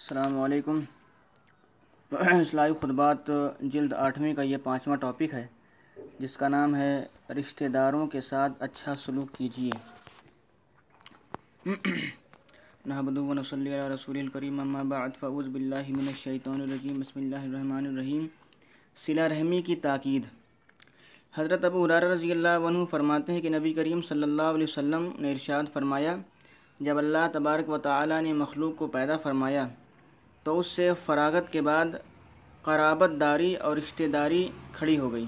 السلام علیکم۔ اصلاحی خطبات جلد آٹھویں کا یہ پانچواں ٹاپک ہے، جس کا نام ہے رشتہ داروں کے ساتھ اچھا سلوک کیجیے نحمد و صلی علی رسول الکریم، اما بعد، فاعوذ باللہ من الشیطان الرجیم، بسم اللہ الرحمن الرحیم۔ صلہ رحمی کی تاکید۔ حضرت ابو حرار رضی اللہ عنہ فرماتے ہیں کہ نبی کریم صلی اللہ علیہ وسلم نے ارشاد فرمایا، جب اللہ تبارک و تعالی نے مخلوق کو پیدا فرمایا تو اس سے فراغت کے بعد قرابت داری اور رشتہ داری کھڑی ہو گئی۔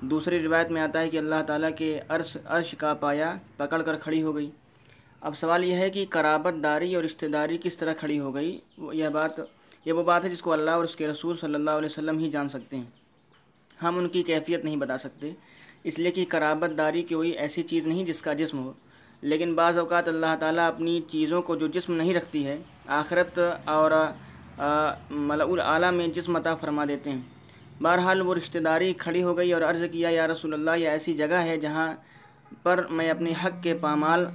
دوسری روایت میں آتا ہے کہ اللہ تعالیٰ کے عرش عرش کا پایا پکڑ کر کھڑی ہو گئی۔ اب سوال یہ ہے کہ قرابت داری اور رشتہ داری کس طرح کھڑی ہو گئی؟ یہ بات، یہ وہ بات ہے جس کو اللہ اور اس کے رسول صلی اللہ علیہ وسلم ہی جان سکتے ہیں۔ ہم ان کی کیفیت نہیں بتا سکتے۔ اس لیے کہ قرابت داری کوئی ایسی چیز نہیں جس کا جسم ہو۔ لیکن بعض اوقات اللہ تعالیٰ اپنی چیزوں کو جو جسم نہیں رکھتی ہے، آخرت اور ملا اعلیٰ میں جسم عطا فرما دیتے ہیں۔ بہرحال وہ رشتہ داری کھڑی ہو گئی اور عرض کیا، یا رسول اللہ، یہ ایسی جگہ ہے جہاں پر میں اپنے حق کے پامال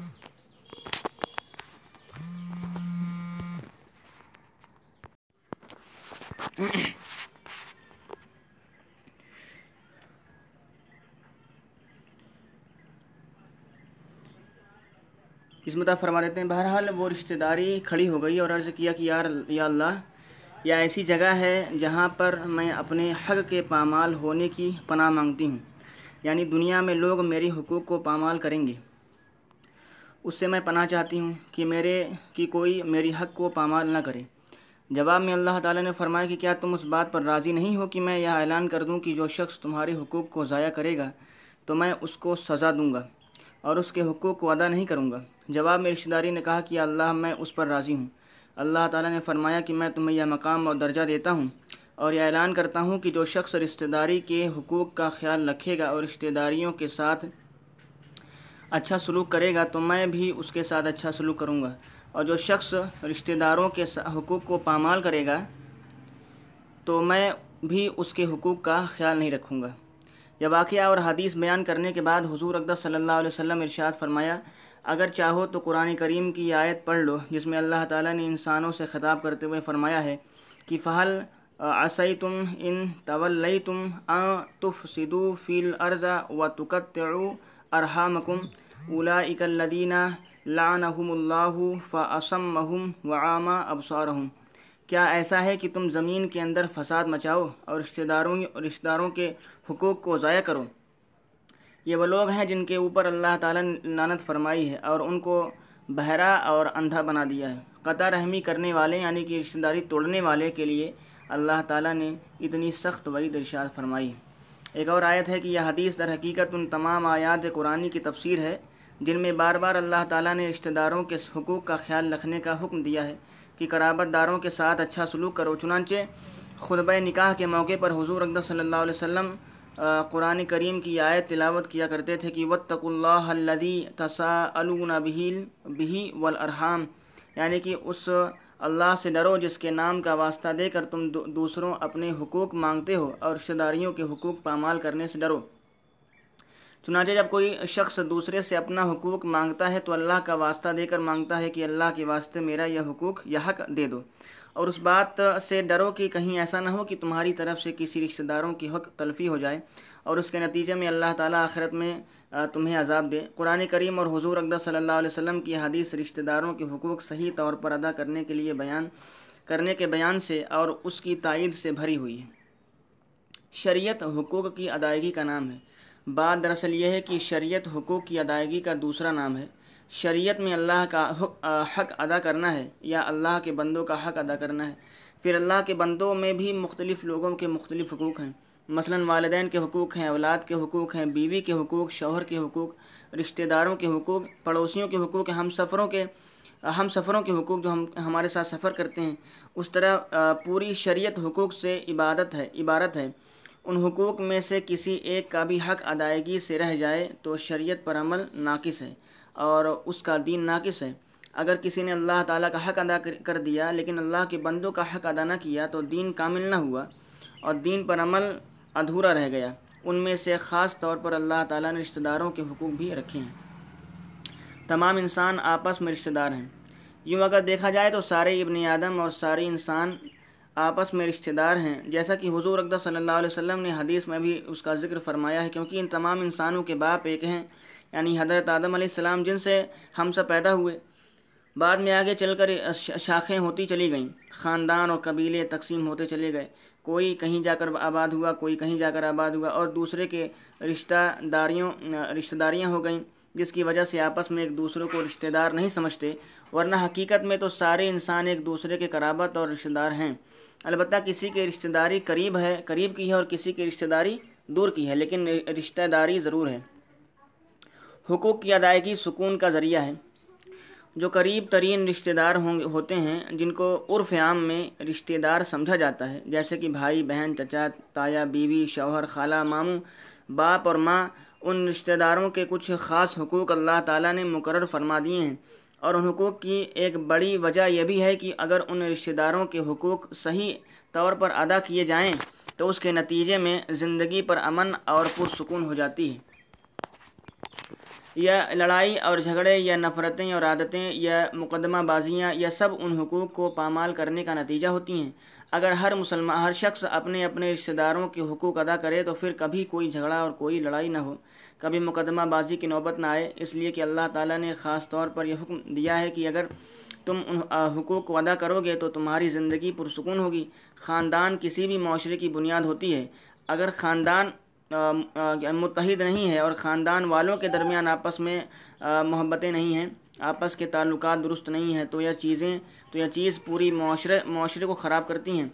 قسمتہ فرما دیتے ہیں۔ بہرحال وہ رشتہ داری کھڑی ہو گئی اور عرض کیا کہ یار یا اللہ یا ایسی جگہ ہے جہاں پر میں اپنے حق کے پامال ہونے کی پناہ مانگتی ہوں۔ یعنی دنیا میں لوگ میری حقوق کو پامال کریں گے۔ اس سے میں پناہ چاہتی ہوں کہ میرے کی کوئی میری حق کو پامال نہ کرے۔ جواب میں اللہ تعالیٰ نے فرمایا کہ کیا تم اس بات پر راضی نہیں ہو کہ میں یہ اعلان کر دوں کہ جو شخص تمہارے حقوق کو ضائع کرے گا تو میں اس کو سزا دوں گا اور اس کے حقوق کو ادا نہیں کروں گا۔ جواب میں رشتہ داری نے کہا کہ اللہ میں اس پر راضی ہوں۔ اللہ تعالیٰ نے فرمایا کہ میں تمہیں یہ مقام اور درجہ دیتا ہوں اور یہ اعلان کرتا ہوں کہ جو شخص رشتہ داری کے حقوق کا خیال رکھے گا اور رشتہ داریوں کے ساتھ اچھا سلوک کرے گا تو میں بھی اس کے ساتھ اچھا سلوک کروں گا۔ اور جو شخص رشتہ داروں کے حقوق کو پامال کرے گا تو میں بھی اس کے حقوق کا خیال نہیں رکھوں گا۔ یہ واقعہ اور حدیث بیان کرنے کے بعد حضور اقدس صلی اللہ علیہ وسلم ارشاد فرمایا اگر چاہو تو قرآن کریم کی آیت پڑھ لو، جس میں اللہ تعالیٰ نے انسانوں سے خطاب کرتے ہوئے فرمایا ہے کہ فہل عصی تم ان طول تم تف صدو فیل ارضا و تکت ارحامکم اولا اکلدینہ لعنہم اللہ فسم و عامہ کیا ایسا ہے کہ تم زمین کے اندر فساد مچاؤ اور رشتہ داروں رشتہ داروں کے حقوق کو ضائع کرو؟ یہ وہ لوگ ہیں جن کے اوپر اللہ تعالیٰ نے لانت فرمائی ہے اور ان کو بہرا اور اندھا بنا دیا ہے۔ قطع رحمی کرنے والے یعنی کہ رشتہ داری توڑنے والے کے لیے اللہ تعالیٰ نے اتنی سخت وعید ارشاد فرمائی ایک اور آیت ہے کہ یہ حدیث در حقیقت ان تمام آیات قرآن کی تفسیر ہے جن میں بار بار اللہ تعالیٰ نے رشتہ داروں کے حقوق کا خیال رکھنے کا حکم دیا ہے کہ قرابت داروں کے ساتھ اچھا سلوک کرو، چنانچہ خطبہ نکاح کے موقع پر حضور اقدس صلی اللہ علیہ وسلم قرآن کریم کی آیت تلاوت کیا کرتے تھے کہ وطق اللہ الدی تصا بہیل بہی والارحام یعنی کہ اس اللہ سے ڈرو جس کے نام کا واسطہ دے کر تم دوسروں اپنے حقوق مانگتے ہو اور رشتہ داریوں کے حقوق پامال کرنے سے ڈرو۔ چنانچہ جب کوئی شخص دوسرے سے اپنا حقوق مانگتا ہے تو اللہ کا واسطہ دے کر مانگتا ہے کہ اللہ کے واسطے میرا یہ حقوق یا حق دے دو۔ اور اس بات سے ڈرو کہ کہیں ایسا نہ ہو کہ تمہاری طرف سے کسی رشتہ داروں کی حق تلفی ہو جائے اور اس کے نتیجے میں اللہ تعالیٰ آخرت میں تمہیں عذاب دے۔ قرآن کریم اور حضور اقدس صلی اللہ علیہ وسلم کی حدیث رشتہ داروں کے حقوق صحیح طور پر ادا کرنے کے لیے بیان، کرنے کے بیان سے اور اس کی تائید سے بھری ہوئی ہے۔ شریعت حقوق کی ادائیگی کا نام ہے۔ بات دراصل یہ ہے کہ شریعت حقوق کی ادائیگی کا دوسرا نام ہے۔ شریعت میں اللہ کا حق ادا کرنا ہے یا اللہ کے بندوں کا حق ادا کرنا ہے۔ پھر اللہ کے بندوں میں بھی مختلف لوگوں کے مختلف حقوق ہیں۔ مثلا والدین کے حقوق ہیں، اولاد کے حقوق ہیں، بیوی کے حقوق، شوہر کے حقوق، رشتہ داروں کے حقوق، پڑوسیوں کے حقوق، ہم سفروں کے ہم سفروں کے حقوق جو ہم ہمارے ساتھ سفر کرتے ہیں، اس طرح پوری شریعت حقوق سے عبادت ہے، عبارت ہے۔ ان حقوق میں سے کسی ایک کا بھی حق ادائیگی سے رہ جائے تو شریعت پر عمل ناقص ہے۔ اور اس کا دین ناقص ہے۔ اگر کسی نے اللہ تعالیٰ کا حق ادا کر دیا، لیکن اللہ کے بندوں کا حق ادا نہ کیا، تو دین کامل نہ ہوا اور دین پر عمل ادھورا رہ گیا۔ ان میں سے خاص طور پر اللہ تعالیٰ نے رشتہ داروں کے حقوق بھی رکھے ہیں۔ تمام انسان آپس میں رشتہ دار ہیں۔ یوں اگر دیکھا جائے تو سارے ابن آدم اور سارے انسان آپس میں رشتہ دار ہیں۔ جیسا کہ حضور اقدہ صلی اللہ علیہ وسلم نے حدیث میں بھی اس کا ذکر فرمایا ہے، کیونکہ ان تمام انسانوں کے باپ ایک ہیں یعنی حضرت آدم علیہ السلام جن سے ہم سب پیدا ہوئے، بعد میں آگے چل کر شاخیں ہوتی چلی گئیں، خاندان اور قبیلے تقسیم ہوتے چلے گئے۔ کوئی کہیں جا کر آباد ہوا، کوئی کہیں جا کر آباد ہوا، اور دوسرے کے رشتہ داریوں، رشتہ داریاں ہو گئیں، جس کی وجہ سے آپس میں ایک دوسرے کو رشتہ دار نہیں سمجھتے، ورنہ حقیقت میں تو سارے انسان ایک دوسرے کے قرابت اور رشتہ دار ہیں۔ البتہ کسی کی رشتہ داری قریب ہے، قریب کی ہے اور کسی کی رشتہ داری دور کی ہے، لیکن رشتہ داری ضرور ہے۔ حقوق کی ادائیگی سکون کا ذریعہ ہے۔ جو قریب ترین رشتہ دار ہوں ہوتے ہیں، جن کو عرف عام میں رشتہ دار سمجھا جاتا ہے، جیسے کہ بھائی، بہن، چچا، تایا، بیوی، شوہر، خالہ، ماموں، باپ اور ماں۔ ان رشتہ داروں کے کچھ خاص حقوق اللہ تعالیٰ نے مقرر فرما دیے ہیں۔ اور ان حقوق کی ایک بڑی وجہ یہ بھی ہے کہ اگر ان رشتہ داروں کے حقوق صحیح طور پر ادا کیے جائیں، تو اس کے نتیجے میں زندگی پر امن اور پرسکون ہو جاتی ہے۔ یا لڑائی اور جھگڑے یا نفرتیں اور عادتیں یا مقدمہ بازیاں یا سب ان حقوق کو پامال کرنے کا نتیجہ ہوتی ہیں۔ اگر ہر مسلمان، ہر شخص اپنے اپنے رشتہ داروں کے حقوق ادا کرے تو پھر کبھی کوئی جھگڑا اور کوئی لڑائی نہ ہو۔ کبھی مقدمہ بازی کی نوبت نہ آئے، اس لیے کہ اللہ تعالیٰ نے خاص طور پر یہ حکم دیا ہے کہ اگر تم ان حقوق کو ادا کرو گے تو تمہاری زندگی پرسکون ہوگی۔ خاندان کسی بھی معاشرے کی بنیاد ہوتی ہے۔ اگر خاندان متحد نہیں ہے اور خاندان والوں کے درمیان آپس میں محبتیں نہیں ہیں، آپس کے تعلقات درست نہیں ہیں، تو یہ چیزیں، تو یہ چیز پوری معاشرے معاشرے کو خراب کرتی ہیں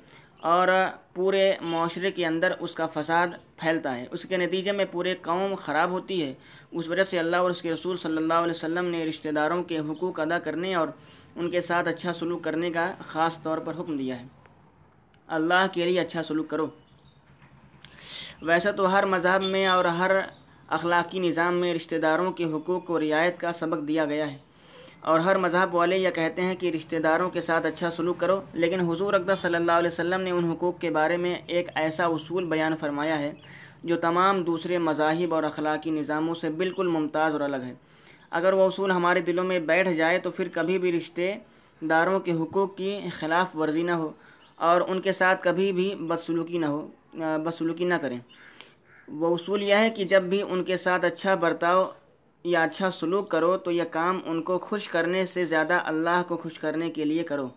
اور پورے معاشرے کے اندر اس کا فساد پھیلتا ہے۔ اس کے نتیجے میں پورے قوم خراب ہوتی ہے۔ اس وجہ سے اللہ اور اس کے رسول صلی اللہ علیہ وسلم نے رشتہ داروں کے حقوق ادا کرنے اور ان کے ساتھ اچھا سلوک کرنے کا خاص طور پر حکم دیا ہے۔ اللہ کے لیے اچھا سلوک کرو۔ ویسے تو ہر مذہب میں اور ہر اخلاقی نظام میں رشتہ داروں کے حقوق کو رعایت کا سبق دیا گیا ہے۔ اور ہر مذہب والے یہ کہتے ہیں کہ رشتہ داروں کے ساتھ اچھا سلوک کرو، لیکن حضور اقدہ صلی اللہ علیہ وسلم نے ان حقوق کے بارے میں ایک ایسا اصول بیان فرمایا ہے جو تمام دوسرے مذاہب اور اخلاقی نظاموں سے بالکل ممتاز اور الگ ہے۔ اگر وہ اصول ہمارے دلوں میں بیٹھ جائے تو پھر کبھی بھی رشتے داروں کے حقوق کی خلاف ورزی نہ ہو اور ان کے ساتھ کبھی بھی بدسلوکی نہ ہو۔ بدسلوکی نہ کریں۔ وہ اصول یہ ہے کہ جب بھی ان کے ساتھ اچھا برتاؤ یا اچھا سلوک کرو تو یہ کام ان کو خوش کرنے سے زیادہ اللہ کو خوش کرنے کے لیے کرو۔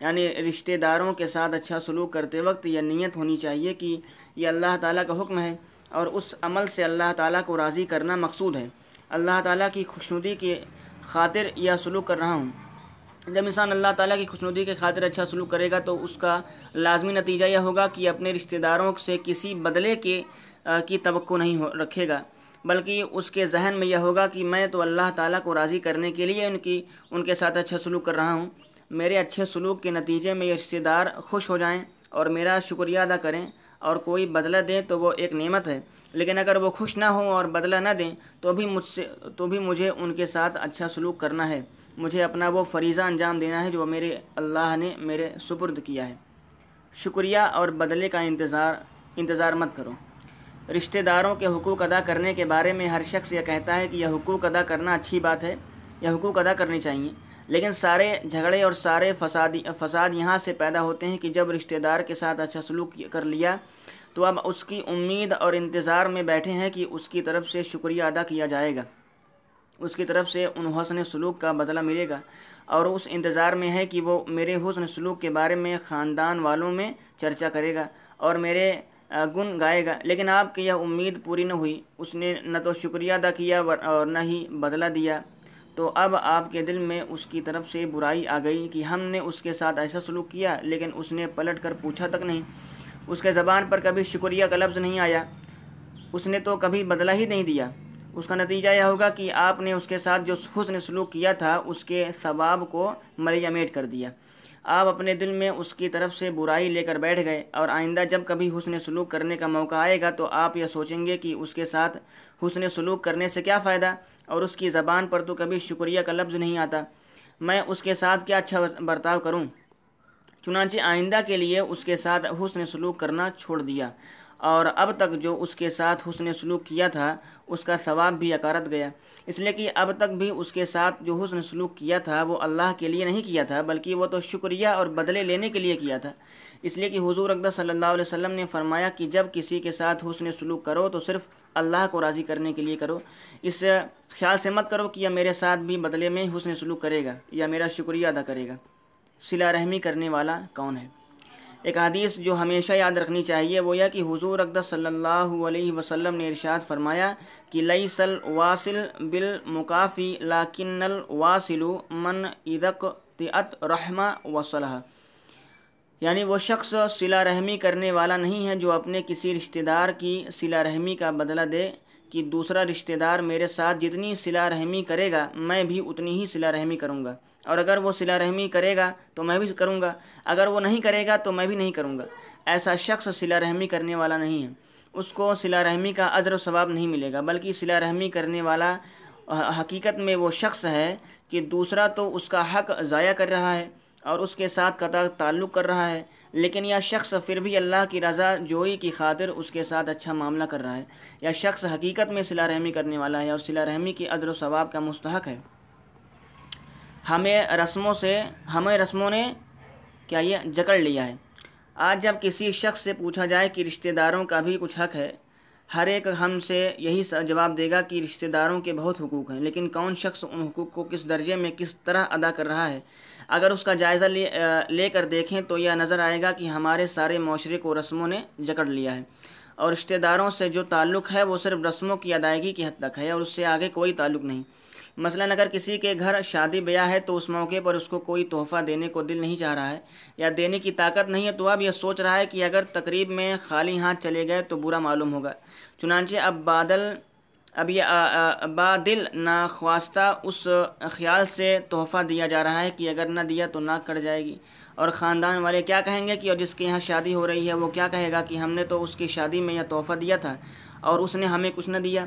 یعنی رشتہ داروں کے ساتھ اچھا سلوک کرتے وقت یہ نیت ہونی چاہیے کہ یہ اللہ تعالیٰ کا حکم ہے اور اس عمل سے اللہ تعالیٰ کو راضی کرنا مقصود ہے۔ اللہ تعالیٰ کی خوشنودی کی خاطر یہ سلوک کر رہا ہوں۔ جب انسان اللہ تعالیٰ کی خوشنودی کے خاطر اچھا سلوک کرے گا تو اس کا لازمی نتیجہ یہ ہوگا کہ اپنے رشتہ داروں سے کسی بدلے کے کی توقع نہیں ہو، رکھے گا۔ بلکہ اس کے ذہن میں یہ ہوگا کہ میں تو اللہ تعالیٰ کو راضی کرنے کے لیے ان کی، ان کے ساتھ اچھا سلوک کر رہا ہوں۔ میرے اچھے سلوک کے نتیجے میں یہ رشتہ دار خوش ہو جائیں اور میرا شکریہ ادا کریں۔ اور کوئی بدلہ دیں تو وہ ایک نعمت ہے۔ لیکن اگر وہ خوش نہ ہوں اور بدلہ نہ دیں تو بھی مجھ سے، تو بھی مجھے ان کے ساتھ اچھا سلوک کرنا ہے۔ مجھے اپنا وہ فریضہ انجام دینا ہے جو میرے اللہ نے میرے سپرد کیا ہے۔ شکریہ اور بدلے کا انتظار انتظار مت کرو۔ رشتہ داروں کے حقوق ادا کرنے کے بارے میں ہر شخص یہ کہتا ہے کہ یہ حقوق ادا کرنا اچھی بات ہے، یہ حقوق ادا کرنی چاہیے۔ لیکن سارے جھگڑے اور سارے فسادی، فساد یہاں سے پیدا ہوتے ہیں کہ جب رشتہ دار کے ساتھ اچھا سلوک کر لیا تو اب اس کی امید اور انتظار میں بیٹھے ہیں کہ اس کی طرف سے شکریہ ادا کیا جائے گا۔ اس کی طرف سے ان حسن سلوک کا بدلہ ملے گا اور اس انتظار میں ہے کہ وہ میرے حسن سلوک کے بارے میں خاندان والوں میں چرچا کرے گا اور میرے گن گائے گا۔ لیکن آپ کی یہ امید پوری نہ ہوئی۔ اس نے نہ تو شکریہ ادا کیا اور نہ ہی بدلہ دیا۔ تو اب آپ کے دل میں اس کی طرف سے برائی آ گئی کہ ہم نے اس کے ساتھ ایسا سلوک کیا، لیکن اس نے پلٹ کر پوچھا تک نہیں۔ اس کے زبان پر کبھی شکریہ کا لفظ نہیں آیا۔ اس نے تو کبھی بدلہ ہی نہیں دیا۔ اس کا نتیجہ یہ ہوگا کہ آپ نے اس کے ساتھ جو حسن سلوک کیا تھا، اس کے ثواب کو ملیا میٹ کر دیا۔ آپ اپنے دل میں اس کی طرف سے برائی لے کر بیٹھ گئے اور آئندہ جب کبھی حسن سلوک کرنے کا موقع آئے گا تو آپ یہ سوچیں گے کہ اس کے ساتھ حسن سلوک کرنے سے کیا فائدہ؟ اور اس کی زبان پر تو کبھی شکریہ کا لفظ نہیں آتا۔ میں اس کے ساتھ کیا اچھا برتاؤ کروں؟ چنانچہ آئندہ کے لیے اس کے ساتھ حسن سلوک کرنا چھوڑ دیا۔ اور اب تک جو اس کے ساتھ حسن سلوک کیا تھا، اس کا ثواب بھی اکارت گیا۔ اس لیے کہ اب تک بھی اس کے ساتھ جو حسن سلوک کیا تھا، وہ اللہ کے لیے نہیں کیا تھا، بلکہ وہ تو شکریہ اور بدلے لینے کے لیے کیا تھا۔ اس لیے کہ حضور اقدس صلی اللہ علیہ وسلم نے فرمایا کہ جب کسی کے ساتھ حسن سلوک کرو تو صرف اللہ کو راضی کرنے کے لیے کرو۔ اس خیال سے مت کرو کہ یہ میرے ساتھ بھی بدلے میں حسن سلوک کرے گا یا میرا شکریہ ادا کرے گا۔ صلہ رحمی کرنے والا کون ہے؟ ایک حدیث جو ہمیشہ یاد رکھنی چاہیے، وہ یہ کہ حضور اقدس صلی اللہ علیہ وسلم نے ارشاد فرمایا کہ لئی الواصل بالمکافی لاکن الواصل من ادق تیت رحمہ وصلح یعنی وہ شخص صلہ رحمی کرنے والا نہیں ہے جو اپنے کسی رشتہ دار کی صلہ رحمی کا بدلہ دے کہ دوسرا رشتہ دار میرے ساتھ جتنی صلہ رحمی کرے گا، میں بھی اتنی ہی صلہ رحمی کروں گا۔ اور اگر وہ صلہ رحمی کرے گا تو میں بھی کروں گا، اگر وہ نہیں کرے گا تو میں بھی نہیں کروں گا۔ ایسا شخص صلہ رحمی کرنے والا نہیں ہے۔ اس کو صلہ رحمی کا عذر و ثواب نہیں ملے گا، بلکہ صلہ رحمی کرنے والا حقیقت میں وہ شخص ہے کہ دوسرا تو اس کا حق ضائع کر رہا ہے اور اس کے ساتھ قطع تعلق کر رہا ہے، لیکن یہ شخص پھر بھی اللہ کی رضا جوئی کی خاطر اس کے ساتھ اچھا معاملہ کر رہا ہے، یا شخص حقیقت میں صلہ رحمی کرنے والا ہے اور صلہ رحمی کی عدل و ثواب کا مستحق ہے۔ ہمیں رسموں سے، ہمیں رسموں نے کیا یہ جکڑ لیا ہے۔ آج جب کسی شخص سے پوچھا جائے کہ رشتہ داروں کا بھی کچھ حق ہے، ہر ایک ہم سے یہی جواب دے گا کہ رشتہ داروں کے بہت حقوق ہیں، لیکن کون شخص ان حقوق کو کس درجے میں کس طرح ادا کر رہا ہے؟ اگر اس کا جائزہ لے لے کر دیکھیں تو یہ نظر آئے گا کہ ہمارے سارے معاشرے کو رسموں نے جکڑ لیا ہے۔ اور رشتہ داروں سے جو تعلق ہے، وہ صرف رسموں کی ادائیگی کی حد تک ہے اور اس سے آگے کوئی تعلق نہیں۔ مثلا اگر کسی کے گھر شادی بیاہ ہے تو اس موقع پر اس کو کوئی تحفہ دینے کو دل نہیں چاہ رہا ہے یا دینے کی طاقت نہیں ہے تو اب یہ سوچ رہا ہے کہ اگر تقریب میں خالی ہاتھ چلے گئے تو برا معلوم ہوگا۔ چنانچہ اب بادل، اب یہ، بادل ناخواستہ اس خیال سے تحفہ دیا جا رہا ہے کہ اگر نہ دیا تو ناک کٹ جائے گی۔ اور خاندان والے کیا کہیں گے کہ اور جس کے یہاں شادی ہو رہی ہے وہ کیا کہے گا کہ ہم نے تو اس کی شادی میں یہ تحفہ دیا تھا اور اس نے ہمیں کچھ نہ دیا۔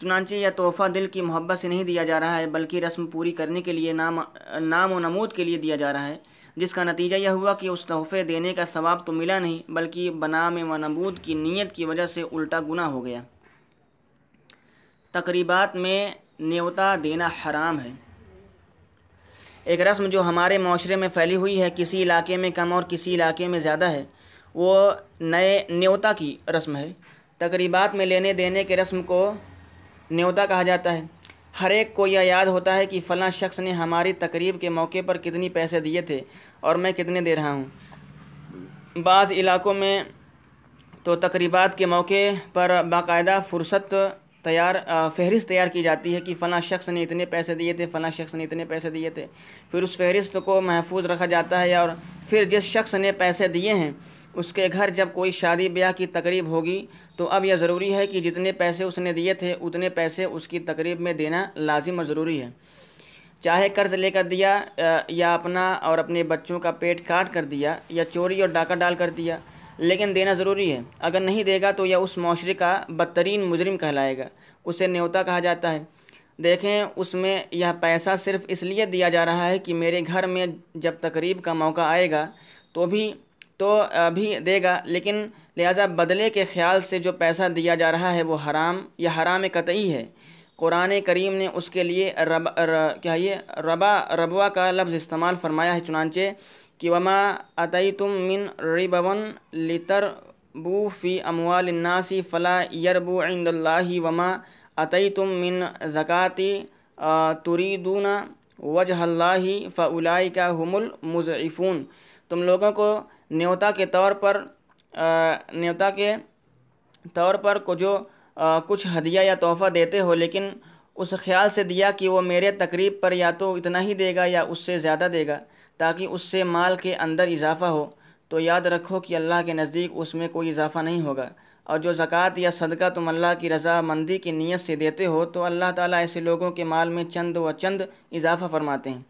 چنانچہ یہ تحفہ دل کی محبت سے نہیں دیا جا رہا ہے، بلکہ رسم پوری کرنے کے لیے نام نام و نمود کے لیے دیا جا رہا ہے، جس کا نتیجہ یہ ہوا کہ اس تحفے دینے کا ثواب تو ملا نہیں، بلکہ بنام و نمود کی نیت کی وجہ سے الٹا گناہ ہو گیا۔ تقریبات میں نیوتا دینا حرام ہے۔ ایک رسم جو ہمارے معاشرے میں پھیلی ہوئی ہے، کسی علاقے میں کم اور کسی علاقے میں زیادہ ہے، وہ نئے نیوتا کی رسم ہے۔ تقریبات میں لینے دینے کے رسم کو نیوتا کہا جاتا ہے۔ ہر ایک کو یہ یاد ہوتا ہے کہ فلاں شخص نے ہماری تقریب کے موقع پر کتنی پیسے دیے تھے اور میں کتنے دے رہا ہوں۔ بعض علاقوں میں تو تقریبات کے موقع پر باقاعدہ فرصت تیار فہرست تیار کی جاتی ہے کہ فلاں شخص نے اتنے پیسے دیے تھے، فلاں شخص نے اتنے پیسے دیے تھے۔ پھر اس فہرست کو محفوظ رکھا جاتا ہے اور پھر جس شخص نے پیسے دیے ہیں، اس کے گھر جب کوئی شادی بیاہ کی تقریب ہوگی تو اب یہ ضروری ہے کہ جتنے پیسے اس نے دیے تھے، اتنے پیسے اس کی تقریب میں دینا لازم اور ضروری ہے۔ چاہے قرض لے کر دیا یا اپنا اور اپنے بچوں کا پیٹ کاٹ کر دیا، یا چوری اور ڈاکہ ڈال کر دیا، لیکن دینا ضروری ہے۔ اگر نہیں دے گا تو یہ اس معاشرے کا بدترین مجرم کہلائے گا۔ اسے نیوتا کہا جاتا ہے۔ دیکھیں، اس میں یہ پیسہ صرف اس لیے دیا جا رہا ہے کہ میرے گھر میں جب تقریب کا موقع آئے گا تو بھی تو بھی دے گا۔ لیکن لہٰذا بدلے کے خیال سے جو پیسہ دیا جا رہا ہے وہ حرام یا حرام قطعی ہے۔ قرآن کریم نے اس کے لیے رب کیا یہ؟ ربا، ربوا کا لفظ استعمال فرمایا ہے۔ چنانچہ کہ وما عطی تم من ربون لطر بو فی اموال الناسی فلا یربو عند اللہ وما عطی تم من زکاتی تریدون وجہ اللہ فلائی کا حم المضعفون۔ تم لوگوں کو نیوتا کے طور پر نیوتا کے طور پر کو جو کچھ ہدیہ یا تحفہ دیتے ہو، لیکن اس خیال سے دیا کہ وہ میرے تقریب پر یا تو اتنا ہی دے گا یا اس سے زیادہ دے گا، تاکہ اس سے مال کے اندر اضافہ ہو۔ تو یاد رکھو کہ اللہ کے نزدیک اس میں کوئی اضافہ نہیں ہوگا۔ اور جو زکوٰۃ یا صدقہ تم اللہ کی رضا مندی کی نیت سے دیتے ہو، تو اللہ تعالیٰ ایسے لوگوں کے مال میں چند و چند اضافہ فرماتے ہیں۔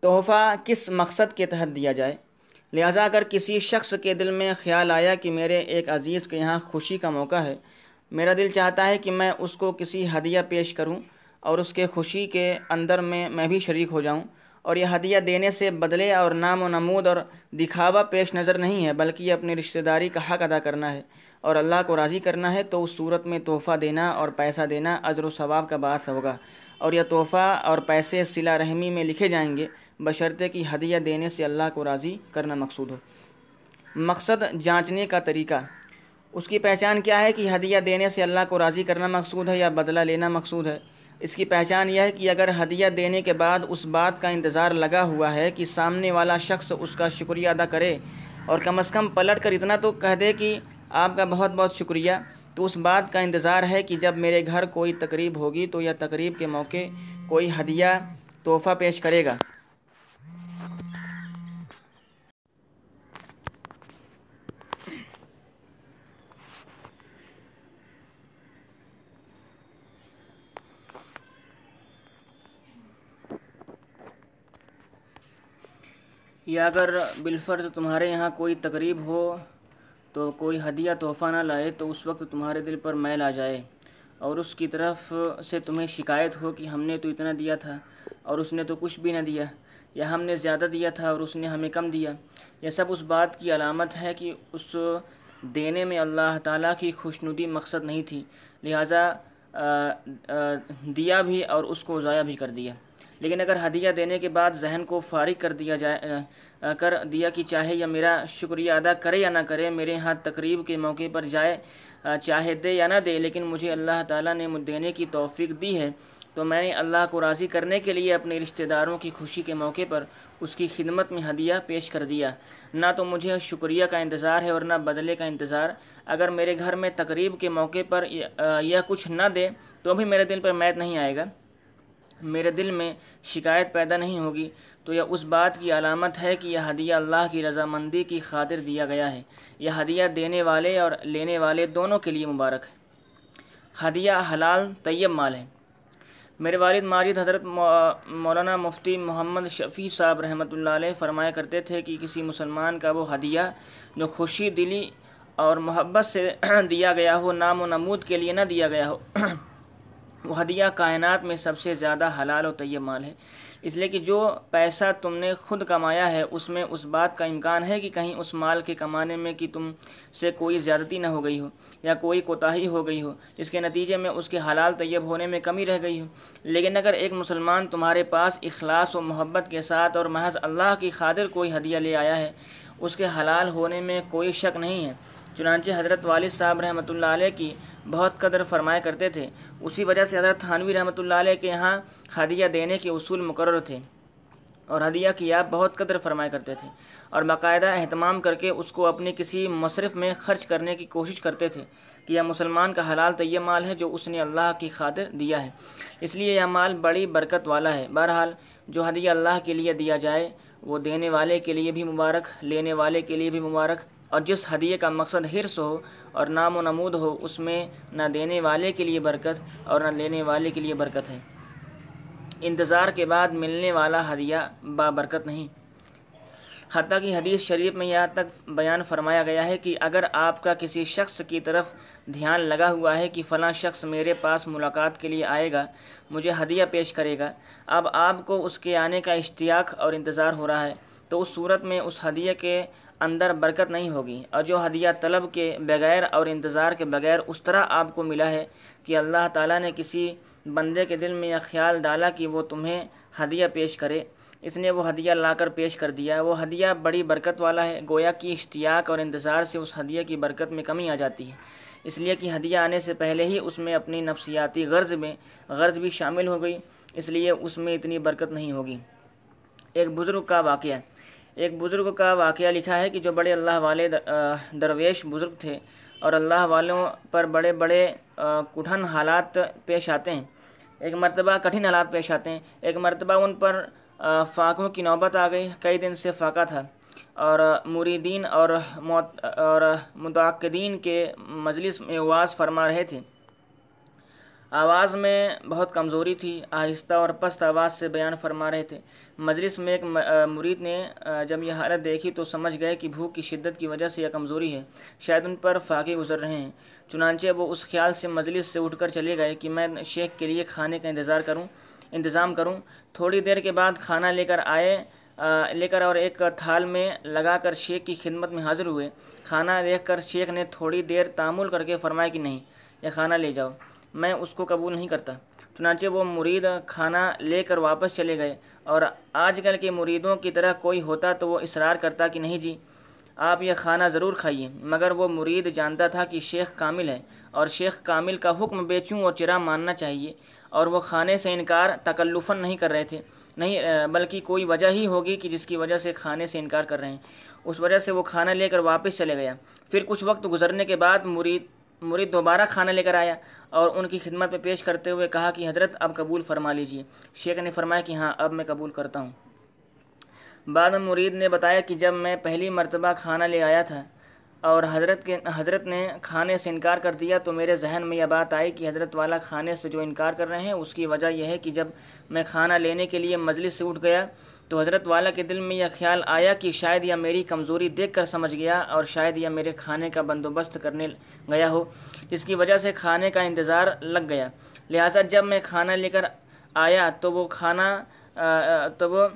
تحفہ کس مقصد کے تحت دیا جائے؟ لہٰذا اگر کسی شخص کے دل میں خیال آیا کہ میرے ایک عزیز کے یہاں خوشی کا موقع ہے، میرا دل چاہتا ہے کہ میں اس کو کسی ہدیہ پیش کروں اور اس کے خوشی کے اندر میں میں بھی شریک ہو جاؤں۔ اور یہ ہدیہ دینے سے بدلے اور نام و نمود اور دکھاوا پیش نظر نہیں ہے، بلکہ یہ اپنی رشتہ داری کا حق ادا کرنا ہے۔ اور اللہ کو راضی کرنا ہے تو اس صورت میں تحفہ دینا اور پیسہ دینا اجر و ثواب کا باعث ہوگا۔ اور یہ تحفہ اور پیسے صلہ رحمی میں لکھے جائیں گے۔ بشرطے کی ہدیہ دینے سے اللہ کو راضی کرنا مقصود ہو۔ مقصد جانچنے کا طریقہ۔ اس کی پہچان کیا ہے کہ ہدیہ دینے سے اللہ کو راضی کرنا مقصود ہے یا بدلہ لینا مقصود ہے؟ اس کی پہچان یہ ہے کہ اگر ہدیہ دینے کے بعد اس بات کا انتظار لگا ہوا ہے کہ سامنے والا شخص اس کا شکریہ ادا کرے اور کم از کم پلٹ کر اتنا تو کہہ دے کہ آپ کا بہت بہت شکریہ، تو اس بات کا انتظار ہے کہ جب میرے گھر کوئی تقریب ہوگی تو یا تقریب کے موقع کوئی ہدیہ تحفہ پیش کرے گا۔ یا اگر بالفرض تمہارے یہاں کوئی تقریب ہو تو کوئی ہدیہ تحفہ نہ لائے تو اس وقت تمہارے دل پر میل آ جائے اور اس کی طرف سے تمہیں شکایت ہو کہ ہم نے تو اتنا دیا تھا اور اس نے تو کچھ بھی نہ دیا یا ہم نے زیادہ دیا تھا اور اس نے ہمیں کم دیا۔ یہ سب اس بات کی علامت ہے کہ اس دینے میں اللہ تعالیٰ کی خوشنودی مقصد نہیں تھی۔ لہٰذا دیا بھی اور اس کو ضائع بھی کر دیا۔ لیکن اگر ہدیہ دینے کے بعد ذہن کو فارغ کر دیا جائے کر دیا کہ چاہے یا میرا شکریہ ادا کرے یا نہ کرے، میرے ہاں تقریب کے موقع پر جائے چاہے دے یا نہ دے، لیکن مجھے اللہ تعالیٰ نے دینے کی توفیق دی ہے، تو میں نے اللہ کو راضی کرنے کے لیے اپنے رشتہ داروں کی خوشی کے موقع پر اس کی خدمت میں ہدیہ پیش کر دیا۔ نہ تو مجھے شکریہ کا انتظار ہے اور نہ بدلے کا انتظار۔ اگر میرے گھر میں تقریب کے موقع پر یہ کچھ نہ دے، تو بھی میرے دل پر میت نہیں آئے گا۔ میرے دل میں شکایت پیدا نہیں ہوگی، تو یہ اس بات کی علامت ہے کہ یہ ہدیہ اللہ کی رضامندی کی خاطر دیا گیا ہے۔ یہ ہدیہ دینے والے اور لینے والے دونوں کے لیے مبارک ہے۔ ہدیہ حلال طیب مال ہے۔ میرے والد ماجد حضرت مولانا مفتی محمد شفیع صاحب رحمۃ اللہ علیہ فرمایا کرتے تھے کہ کسی مسلمان کا وہ ہدیہ جو خوشی، دلی اور محبت سے دیا گیا ہو، نام و نمود کے لیے نہ دیا گیا ہو۔ وہ ہدیہ کائنات میں سب سے زیادہ حلال و طیب مال ہے۔ اس لیے کہ جو پیسہ تم نے خود کمایا ہے، اس میں اس بات کا امکان ہے کہ کہیں اس مال کے کمانے میں کہ تم سے کوئی زیادتی نہ ہو گئی ہو یا کوئی کوتاہی ہو گئی ہو، جس کے نتیجے میں اس کے حلال طیب ہونے میں کمی رہ گئی ہو۔ لیکن اگر ایک مسلمان تمہارے پاس اخلاص و محبت کے ساتھ اور محض اللہ کی خاطر کوئی ہدیہ لے آیا ہے، اس کے حلال ہونے میں کوئی شک نہیں ہے۔ چنانچہ حضرت والد صاحب رحمۃ اللہ علیہ کی بہت قدر فرمایا کرتے تھے۔ اسی وجہ سے حضرت تھانوی رحمۃ اللہ علیہ کے یہاں ہدیہ دینے کے اصول مقرر تھے اور ہدیہ کی آپ بہت قدر فرمایا کرتے تھے اور باقاعدہ اہتمام کر کے اس کو اپنی کسی مصرف میں خرچ کرنے کی کوشش کرتے تھے کہ یہ مسلمان کا حلال طیب مال ہے جو اس نے اللہ کی خاطر دیا ہے۔ اس لیے یہ مال بڑی برکت والا ہے۔ بہرحال جو ہدیہ اللہ کے لیے دیا جائے وہ دینے والے کے لیے بھی مبارک، لینے والے کے لیے بھی مبارک اور جس ہدیے کا مقصد حرص ہو اور نام و نمود ہو، اس میں نہ دینے والے کے لیے برکت اور نہ لینے والے کے لیے برکت ہے۔ انتظار کے بعد ملنے والا ہدیہ بابرکت نہیں۔ حتیٰ کہ حدیث شریف میں یہاں تک بیان فرمایا گیا ہے کہ اگر آپ کا کسی شخص کی طرف دھیان لگا ہوا ہے کہ فلاں شخص میرے پاس ملاقات کے لیے آئے گا، مجھے ہدیہ پیش کرے گا۔ اب آپ کو اس کے آنے کا اشتیاق اور انتظار ہو رہا ہے، تو اس صورت میں اس ہدیہ کے اندر برکت نہیں ہوگی۔ اور جو ہدیہ طلب کے بغیر اور انتظار کے بغیر اس طرح آپ کو ملا ہے کہ اللہ تعالیٰ نے کسی بندے کے دل میں یہ خیال ڈالا کہ وہ تمہیں ہدیہ پیش کرے۔ اس نے وہ ہدیہ لا کر پیش کر دیا۔ وہ ہدیہ بڑی برکت والا ہے، گویا کی اشتیاق اور انتظار سے اس ہدیہ کی برکت میں کمی آ جاتی ہے۔ اس لیے کہ ہدیہ آنے سے پہلے ہی اس میں اپنی نفسیاتی غرض میں، غرض بھی شامل ہو گئی۔ اس لیے اس میں اتنی برکت نہیں ہوگی۔ ایک بزرگ کا واقعہ ایک بزرگ کا واقعہ لکھا ہے کہ جو بڑے اللہ والے درویش بزرگ تھے اور اللہ والوں پر بڑے بڑے کٹھن حالات پیش آتے ہیں۔ ایک مرتبہ کٹھن حالات پیش آتے ہیں۔ ایک مرتبہ ان پر فاقوں کی نوبت آ گئی۔ کئی دن سے فاقہ تھا۔ اور مریدین اور اور متعقدین کے مجلس میں واز فرما رہے تھے۔ آواز میں بہت کمزوری تھی، آہستہ اور پست آواز سے بیان فرما رہے تھے۔ مجلس میں ایک مرید نے جب یہ حالت دیکھی تو سمجھ گئے کہ بھوک کی شدت کی وجہ سے یہ کمزوری ہے۔ شاید ان پر فاقے گزر رہے ہیں۔ چنانچہ وہ اس خیال سے مجلس سے اٹھ کر چلے گئے کہ میں شیخ کے لیے کھانے کا انتظار کروں، انتظام کروں۔ تھوڑی دیر کے بعد کھانا لے کر آئے لے کر اور ایک تھال میں لگا کر شیخ کی خدمت میں حاضر ہوئے۔ کھانا دیکھ کر شیخ نے تھوڑی دیر تعمل کر کے فرمایا کہ نہیں، یہ کھانا لے جاؤ۔ میں اس کو قبول نہیں کرتا۔ چنانچہ وہ مرید کھانا لے کر واپس چلے گئے اور آج کل کے مریدوں کی طرح کوئی ہوتا تو وہ اصرار کرتا کہ نہیں جی آپ یہ کھانا ضرور کھائیے۔ مگر وہ مرید جانتا تھا کہ شیخ کامل ہے اور شیخ کامل کا حکم بیچوں اور چرا ماننا چاہیے اور وہ کھانے سے انکار تکلفاً نہیں کر رہے تھے۔ نہیں، بلکہ کوئی وجہ ہی ہوگی کہ جس کی وجہ سے کھانے سے انکار کر رہے ہیں۔ اس وجہ سے وہ کھانا لے کر واپس چلے گیا۔ پھر کچھ وقت گزرنے کے بعد مرید مرید دوبارہ کھانا لے کر آیا اور ان کی خدمت میں پیش کرتے ہوئے کہا کہ حضرت اب قبول فرما لیجیے۔ شیخ نے فرمایا کہ ہاں اب میں قبول کرتا ہوں۔ بعد میں مرید نے بتایا کہ جب میں پہلی مرتبہ کھانا لے آیا تھا اور حضرت کے حضرت نے کھانے سے انکار کر دیا تو میرے ذہن میں یہ بات آئی کہ حضرت والا کھانے سے جو انکار کر رہے ہیں، اس کی وجہ یہ ہے کہ جب میں کھانا لینے کے لیے مجلس سے اٹھ گیا تو حضرت والا کے دل میں یہ خیال آیا کہ شاید یہ میری کمزوری دیکھ کر سمجھ گیا اور شاید یہ میرے کھانے کا بندوبست کرنے گیا ہو، جس کی وجہ سے کھانے کا انتظار لگ گیا۔ لہٰذا جب میں کھانا لے کر آیا تو وہ کھانا تو وہ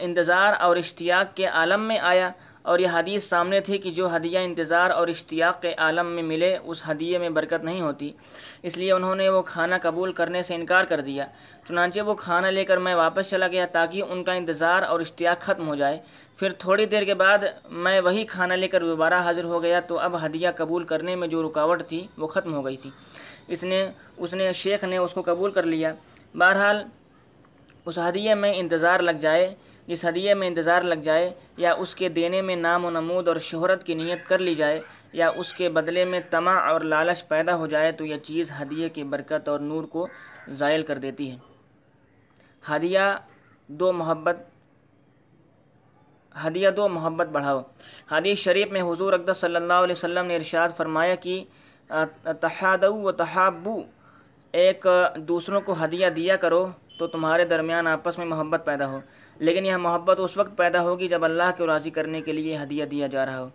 انتظار اور اشتیاق کے عالم میں آیا۔ اور یہ حدیث سامنے تھی کہ جو ہدیہ انتظار اور اشتیاق کے عالم میں ملے، اس ہدیے میں برکت نہیں ہوتی۔ اس لیے انہوں نے وہ کھانا قبول کرنے سے انکار کر دیا۔ چنانچہ وہ کھانا لے کر میں واپس چلا گیا تاکہ ان کا انتظار اور اشتیاق ختم ہو جائے۔ پھر تھوڑی دیر کے بعد میں وہی کھانا لے کر دوبارہ حاضر ہو گیا تو اب ہدیہ قبول کرنے میں جو رکاوٹ تھی وہ ختم ہو گئی تھی۔ اس نے اس نے، شیخ نے اس کو قبول کر لیا۔ بہرحال، اس ہدیے میں انتظار لگ جائے۔ جس ہدیے میں انتظار لگ جائے، یا اس کے دینے میں نام و نمود اور شہرت کی نیت کر لی جائے، یا اس کے بدلے میں تما اور لالچ پیدا ہو جائے، تو یہ چیز ہدیے کی برکت اور نور کو زائل کر دیتی ہے۔ ہدیہ دو محبت، ہدیہ دو محبت بڑھاؤ۔ حدیث شریف میں حضور اقدس صلی اللہ علیہ وسلم نے ارشاد فرمایا کہ تحادو و تحابو، ایک دوسروں کو ہدیہ دیا کرو تو تمہارے درمیان آپس میں محبت پیدا ہو۔ لیکن یہ محبت اس وقت پیدا ہوگی جب اللہ کو راضی کرنے کے لیے ہدیہ دیا جا رہا ہو۔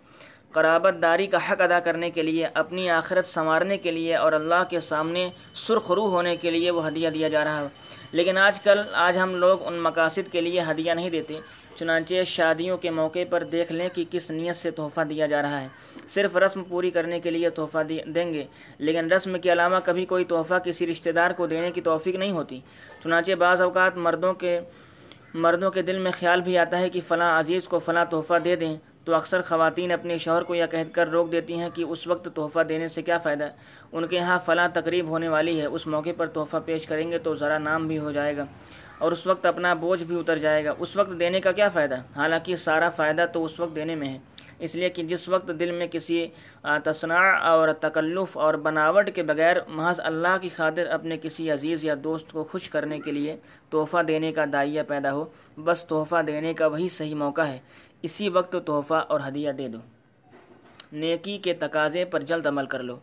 قرابت داری کا حق ادا کرنے کے لیے، اپنی آخرت سنوارنے کے لیے اور اللہ کے سامنے سرخرو ہونے کے لیے وہ ہدیہ دیا جا رہا ہو۔ لیکن آج کل، آج ہم لوگ ان مقاصد کے لیے ہدیہ نہیں دیتے۔ چنانچہ شادیوں کے موقع پر دیکھ لیں کہ کس نیت سے تحفہ دیا جا رہا ہے۔ صرف رسم پوری کرنے کے لیے تحفہ دیں گے، لیکن رسم کے علاوہ کبھی کوئی تحفہ کسی رشتہ دار کو دینے کی توفیق نہیں ہوتی۔ چنانچہ بعض اوقات مردوں کے مردوں کے دل میں خیال بھی آتا ہے کہ فلاں عزیز کو فلاں تحفہ دے دیں، تو اکثر خواتین اپنے شوہر کو یہ کہہ کر روک دیتی ہیں کہ اس وقت تحفہ دینے سے کیا فائدہ ان کے ہاں فلاں تقریب ہونے والی ہے، اس موقع پر تحفہ پیش کریں گے تو ذرا نام بھی ہو جائے گا اور اس وقت اپنا بوجھ بھی اتر جائے گا۔ اس وقت دینے کا کیا فائدہ حالانکہ سارا فائدہ تو اس وقت دینے میں ہے۔ اس لیے کہ جس وقت دل میں کسی تصنع اور تکلف اور بناوٹ کے بغیر محض اللہ کی خاطر اپنے کسی عزیز یا دوست کو خوش کرنے کے لیے تحفہ دینے کا دائیہ پیدا ہو، بس تحفہ دینے کا وہی صحیح موقع ہے۔ اسی وقت تحفہ اور ہدیہ دے دو۔ نیکی کے تقاضے پر جلد عمل کر لو۔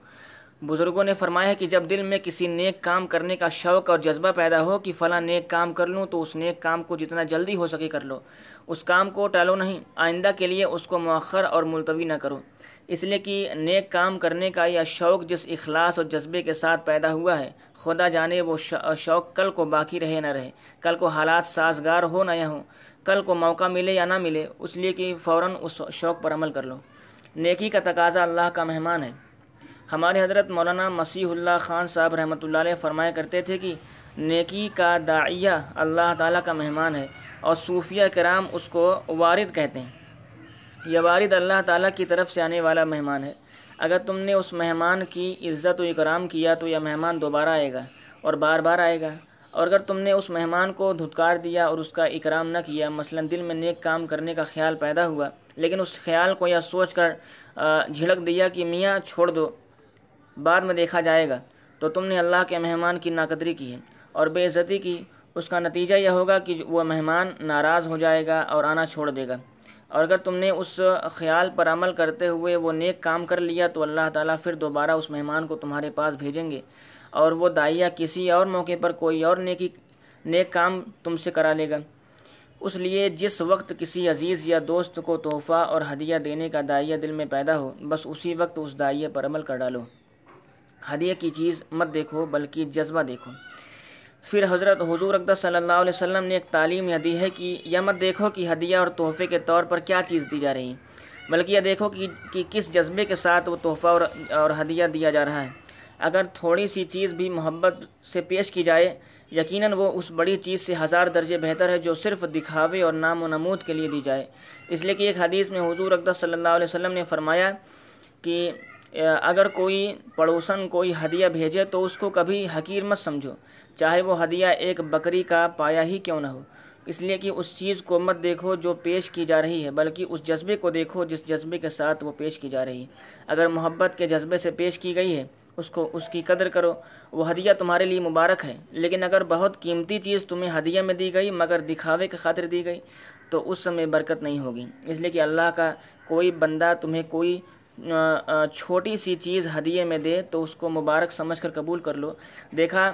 بزرگوں نے فرمایا کہ جب دل میں کسی نیک کام کرنے کا شوق اور جذبہ پیدا ہو کہ فلاں نیک کام کر لوں تو اس نیک کام کو جتنا جلدی ہو سکے کر لو۔ اس کام کو ٹالو نہیں، آئندہ کے لیے اس کو مؤخر اور ملتوی نہ کرو۔ اس لیے کہ نیک کام کرنے کا یہ شوق جس اخلاص اور جذبے کے ساتھ پیدا ہوا ہے، خدا جانے وہ شوق کل کو باقی رہے نہ رہے۔ کل کو حالات سازگار ہو نہ یا ہوں، کل کو موقع ملے یا نہ ملے، اس لیے کہ فوراً اس شوق پر عمل کر لو۔ نیکی کا تقاضا اللہ کا مہمان ہے۔ ہمارے حضرت مولانا مسیح اللہ خان صاحب رحمۃ اللہ علیہ فرمایا کرتے تھے کہ نیکی کا داعیہ اللہ تعالیٰ کا مہمان ہے اور صوفیہ کرام اس کو وارد کہتے ہیں۔ یہ وارد اللہ تعالیٰ کی طرف سے آنے والا مہمان ہے۔ اگر تم نے اس مہمان کی عزت و اکرام کیا تو یہ مہمان دوبارہ آئے گا اور بار بار آئے گا۔ اور اگر تم نے اس مہمان کو دھتکار دیا اور اس کا اکرام نہ کیا، مثلا دل میں نیک کام کرنے کا خیال پیدا ہوا، لیکن اس خیال کو یا سوچ کر جھڑک دیا کہ میاں چھوڑ دو بعد میں دیکھا جائے گا تو تم نے اللہ کے مہمان کی ناقدری کی ہے اور بے عزتی کی اس کا نتیجہ یہ ہوگا کہ وہ مہمان ناراض ہو جائے گا اور آنا چھوڑ دے گا۔ اور اگر تم نے اس خیال پر عمل کرتے ہوئے وہ نیک کام کر لیا تو اللہ تعالیٰ پھر دوبارہ اس مہمان کو تمہارے پاس بھیجیں گے اور وہ دائیا کسی اور موقع پر کوئی اور نیکی نیک کام تم سے کرا لے گا۔ اس لیے جس وقت کسی عزیز یا دوست کو تحفہ اور ہدیہ دینے کا دائیہ دل میں پیدا ہو، بس اسی وقت اس دائیہ پر عمل کر ڈالو۔ ہدیہ کی چیز مت دیکھو، بلکہ جذبہ دیکھو۔ پھر حضرت حضور اقدس صلی اللہ علیہ وسلم نے ایک تعلیم یہ دی ہے کہ یہ مت دیکھو کہ ہدیہ اور تحفے کے طور پر کیا چیز دی جا رہی ہے بلکہ یہ دیکھو کہ کہ کس جذبے کے ساتھ وہ تحفہ اور اور ہدیہ دیا جا رہا ہے۔ اگر تھوڑی سی چیز بھی محبت سے پیش کی جائے، یقیناً وہ اس بڑی چیز سے ہزار درجے بہتر ہے جو صرف دکھاوے اور نام و نمود کے لیے دی جائے۔ اس لیے کہ ایک حدیث میں حضور اقدس صلی اللہ علیہ وسلم نے فرمایا کہ اگر کوئی پڑوسن کوئی ہدیہ بھیجے تو اس کو کبھی حقیر مت سمجھو، چاہے وہ ہدیہ ایک بکری کا پایا ہی کیوں نہ ہو۔ اس لیے کہ اس چیز کو مت دیکھو جو پیش کی جا رہی ہے، بلکہ اس جذبے کو دیکھو جس جذبے کے ساتھ وہ پیش کی جا رہی ہے۔ اگر محبت کے جذبے سے پیش کی گئی ہے، اس کو اس کی قدر کرو۔ وہ ہدیہ تمہارے لیے مبارک ہے، لیکن اگر بہت قیمتی چیز تمہیں ہدیہ میں دی گئی مگر دکھاوے کے خاطر دی گئی، تو اس سمے برکت نہیں ہوگی۔ اس لیے کہ اللہ کا کوئی بندہ تمہیں کوئی چھوٹی سی چیز ہدیے میں دے تو اس کو مبارک سمجھ کر قبول کر لو۔ دیکھا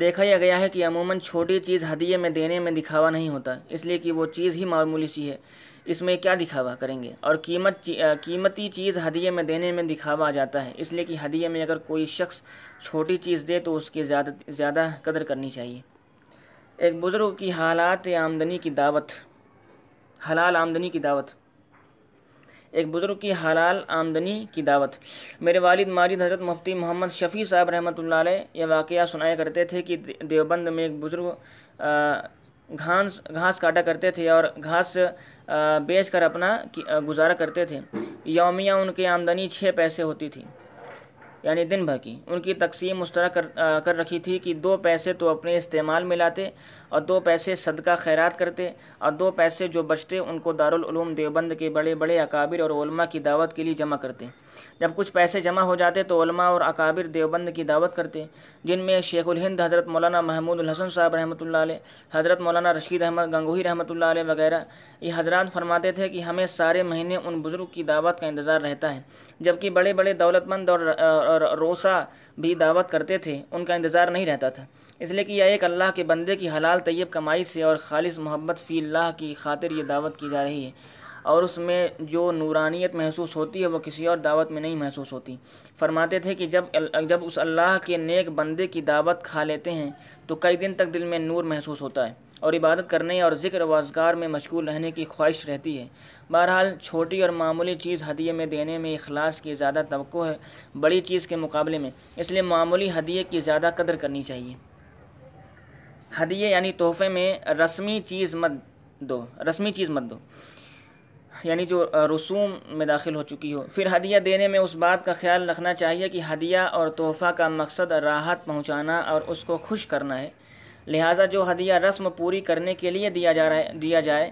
دیکھا یہ گیا ہے کہ عموماً چھوٹی چیز ہدیے میں دینے میں دکھاوا نہیں ہوتا، اس لیے کہ وہ چیز ہی معمولی سی ہے۔ اس میں کیا دکھاوا کریں گے؟ اور قیمت قیمتی چیز ہدیے میں دینے میں دکھاوا آ جاتا ہے، اس لیے کہ ہدیے میں اگر کوئی شخص چھوٹی چیز دے تو اس کی زیادہ زیادہ قدر کرنی چاہیے۔ ایک بزرگ کی حالات آمدنی کی دعوت، حلال آمدنی کی دعوت۔ ایک بزرگ کی حلال آمدنی کی دعوت۔ میرے والد ماجد حضرت مفتی محمد شفیع صاحب رحمۃ اللہ علیہ یہ واقعہ سنایا کرتے تھے کہ دیوبند میں ایک بزرگ گھاس گھاس کاٹا کرتے تھے اور گھاس بیچ کر اپنا گزارا کرتے تھے۔ یومیہ ان کی آمدنی چھ پیسے ہوتی تھی یعنی دن بھر کی۔ ان کی تقسیم مشترک کر کر رکھی تھی کہ دو پیسے تو اپنے استعمال میں لاتے اور دو پیسے صدقہ خیرات کرتے اور دو پیسے جو بچتے ان کو دارالعلوم دیوبند کے بڑے بڑے اکابر اور علماء کی دعوت کے لیے جمع کرتے۔ جب کچھ پیسے جمع ہو جاتے تو علماء اور اکابر دیوبند کی دعوت کرتے، جن میں شیخ الہند حضرت مولانا محمود الحسن صاحب رحمۃ اللہ علیہ، حضرت مولانا رشید احمد گنگوہی رحمۃ اللہ علیہ وغیرہ، یہ حضرات فرماتے تھے کہ ہمیں سارے مہینے ان بزرگ کی دعوت کا انتظار رہتا ہے، جبکہ بڑے بڑے دولت مند اور روسا بھی دعوت کرتے تھے، ان کا انتظار نہیں رہتا تھا۔ اس لیے کہ یہ ایک اللہ کے بندے کی حلال طیب کمائی سے اور خالص محبت فی اللہ کی خاطر یہ دعوت کی جا رہی ہے۔ اور اس میں جو نورانیت محسوس ہوتی ہے، وہ کسی اور دعوت میں نہیں محسوس ہوتی۔ فرماتے تھے کہ جب جب اس اللہ کے نیک بندے کی دعوت کھا لیتے ہیں، تو کئی دن تک دل میں نور محسوس ہوتا ہے۔ اور عبادت کرنے اور ذکر و اذکار میں مشغول رہنے کی خواہش رہتی ہے۔ بہرحال، چھوٹی اور معمولی چیز ہدیے میں دینے میں اخلاص کی زیادہ توقع ہے بڑی چیز کے مقابلے میں، اس لیے معمولی ہدیے کی زیادہ قدر کرنی چاہیے۔ ہدیے یعنی تحفے میں رسمی چیز مت دو، رسمی چیز مت دو یعنی جو رسوم میں داخل ہو چکی ہو۔ پھر ہدیہ دینے میں اس بات کا خیال رکھنا چاہیے کہ ہدیہ اور تحفہ کا مقصد راحت پہنچانا اور اس کو خوش کرنا ہے۔ لہٰذا جو ہدیہ رسم پوری کرنے کے لیے دیا جا رہا ہے، دیا جائے،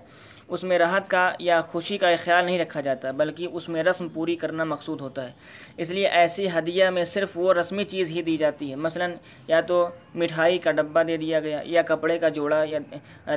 اس میں راحت کا یا خوشی کا خیال نہیں رکھا جاتا، بلکہ اس میں رسم پوری کرنا مقصود ہوتا ہے۔ اس لیے ایسی ہدیہ میں صرف وہ رسمی چیز ہی دی جاتی ہے۔ مثلا یا تو مٹھائی کا ڈبہ دے دیا گیا، یا کپڑے کا جوڑا یا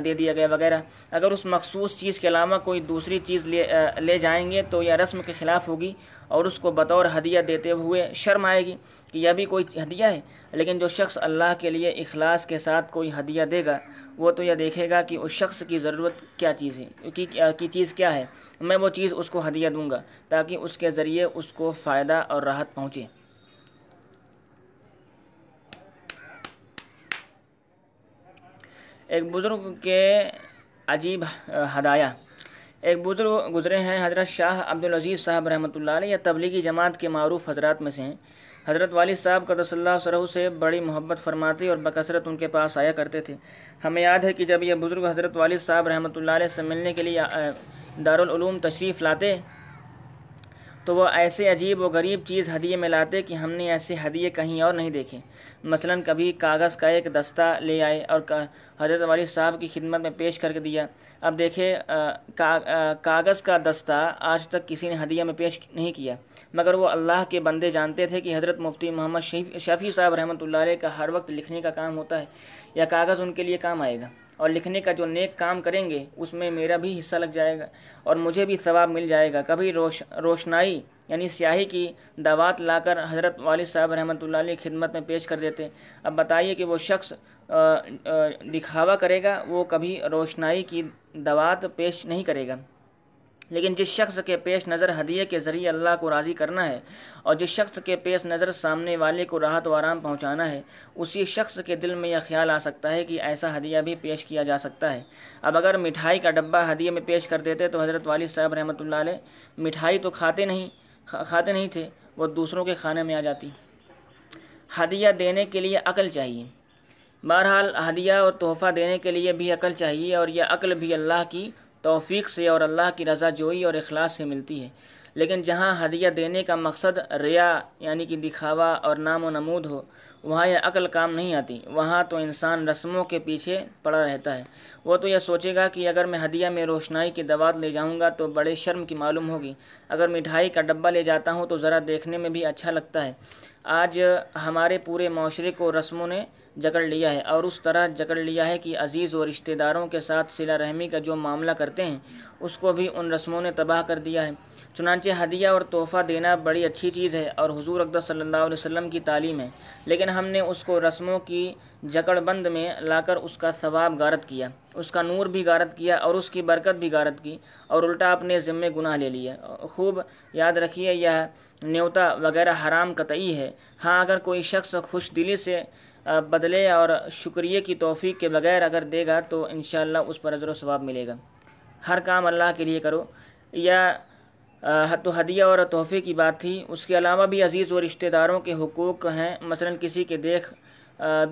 دے دیا گیا وغیرہ۔ اگر اس مخصوص چیز کے علاوہ کوئی دوسری چیز لے لے جائیں گے تو یہ رسم کے خلاف ہوگی۔ اور اس کو بطور ہدیہ دیتے ہوئے شرم آئے گی کہ یہ بھی کوئی ہدیہ ہے۔ لیکن جو شخص اللہ کے لیے اخلاص کے ساتھ کوئی ہدیہ دے گا، وہ تو یہ دیکھے گا کہ اس شخص کی ضرورت کیا چیز ہے کی چیز کیا ہے۔ میں وہ چیز اس کو ہدیہ دوں گا تاکہ اس کے ذریعے اس کو فائدہ اور راحت پہنچے۔ ایک بزرگ کے عجیب ہدایہ۔ ایک بزرگ گزرے ہیں، حضرت شاہ عبدالعزیز صاحب رحمۃ اللہ علیہ یا تبلیغی جماعت کے معروف حضرات میں سے ہیں۔ حضرت والد صاحب کا اللہ سرح سے بڑی محبت فرماتے اور بکثرت ان کے پاس آیا کرتے تھے۔ ہمیں یاد ہے کہ جب یہ بزرگ حضرت والد صاحب رحمۃ اللہ علیہ سے ملنے کے لیے دارالعلوم تشریف لاتے تو وہ ایسے عجیب و غریب چیز ہدیے میں لاتے کہ ہم نے ایسے ہدیے کہیں اور نہیں دیکھے۔ مثلا کبھی کاغذ کا ایک دستہ لے آئے اور حضرت والد صاحب کی خدمت میں پیش کر کے دیا۔ اب دیکھے کاغذ کا دستہ آج تک کسی نے ہدیہ میں پیش نہیں کیا۔ مگر وہ اللہ کے بندے جانتے تھے کہ حضرت مفتی محمد شفیع صاحب رحمۃ اللہ علیہ کا ہر وقت لکھنے کا کام ہوتا ہے یا کاغذ ان کے لیے کام آئے گا۔ اور لکھنے کا جو نیک کام کریں گے، اس میں میرا بھی حصہ لگ جائے گا اور مجھے بھی ثواب مل جائے گا۔ کبھی روش، روشنائی یعنی سیاہی کی دعوات لا کر حضرت والد صاحب رحمۃ اللہ علیہ خدمت میں پیش کر دیتے۔ اب بتائیے کہ وہ شخص دکھاوا کرے گا، وہ کبھی روشنائی کی دعوات پیش نہیں کرے گا۔ لیکن جس شخص کے پیش نظر ہدیے کے ذریعے اللہ کو راضی کرنا ہے اور جس شخص کے پیش نظر سامنے والے کو راحت و آرام پہنچانا ہے، اسی شخص کے دل میں یہ خیال آ سکتا ہے کہ ایسا ہدیہ بھی پیش کیا جا سکتا ہے۔ اب اگر مٹھائی کا ڈبہ ہدیے میں پیش کر دیتے تو حضرت والد صاحب رحمۃ اللہ علیہ مٹھائی تو کھاتے نہیں کھاتے نہیں تھے، وہ دوسروں کے کھانے میں آ جاتی۔ ہدیہ دینے کے لیے عقل چاہیے۔ بہرحال ہدیہ اور تحفہ دینے کے لیے بھی عقل چاہیے اور یہ عقل بھی اللہ کی توفیق سے اور اللہ کی رضا جوئی اور اخلاص سے ملتی ہے۔ لیکن جہاں ہدیہ دینے کا مقصد ریا یعنی کہ دکھاوا اور نام و نمود ہو، وہاں یہ عقل کام نہیں آتی۔ وہاں تو انسان رسموں کے پیچھے پڑا رہتا ہے۔ وہ تو یہ سوچے گا کہ اگر میں ہدیہ میں روشنائی کی دوات لے جاؤں گا تو بڑے شرم کی معلوم ہوگی۔ اگر مٹھائی کا ڈبہ لے جاتا ہوں تو ذرا دیکھنے میں بھی اچھا لگتا ہے۔ آج ہمارے پورے معاشرے کو رسموں نے جکڑ لیا ہے اور اس طرح جکڑ لیا ہے کہ عزیز و رشتہ داروں کے ساتھ صلہ رحمی کا جو معاملہ کرتے ہیں، اس کو بھی ان رسموں نے تباہ کر دیا ہے۔ چنانچہ ہدیہ اور تحفہ دینا بڑی اچھی چیز ہے اور حضور اقدس صلی اللہ علیہ وسلم کی تعلیم ہے، لیکن ہم نے اس کو رسموں کی جکڑ بند میں لا کر اس کا ثواب غارت کیا۔ اس کا نور بھی غارت کیا اور اس کی برکت بھی غارت کی اور الٹا اپنے ذمے گناہ لے لیا۔ خوب یاد رکھیے، یہ نیوتا وغیرہ حرام قطعی ہے۔ ہاں اگر کوئی شخص خوش دلی سے بدلے اور شکریہ کی توفیق کے بغیر اگر دے گا تو انشاءاللہ اس پر عذر و ثواب ملے گا۔ ہر کام اللہ کے لیے کرو۔ یا تو ہدیہ اور تحفے کی بات تھی۔ اس کے علاوہ بھی عزیز و رشتہ داروں کے حقوق ہیں۔ مثلا کسی کے دیکھ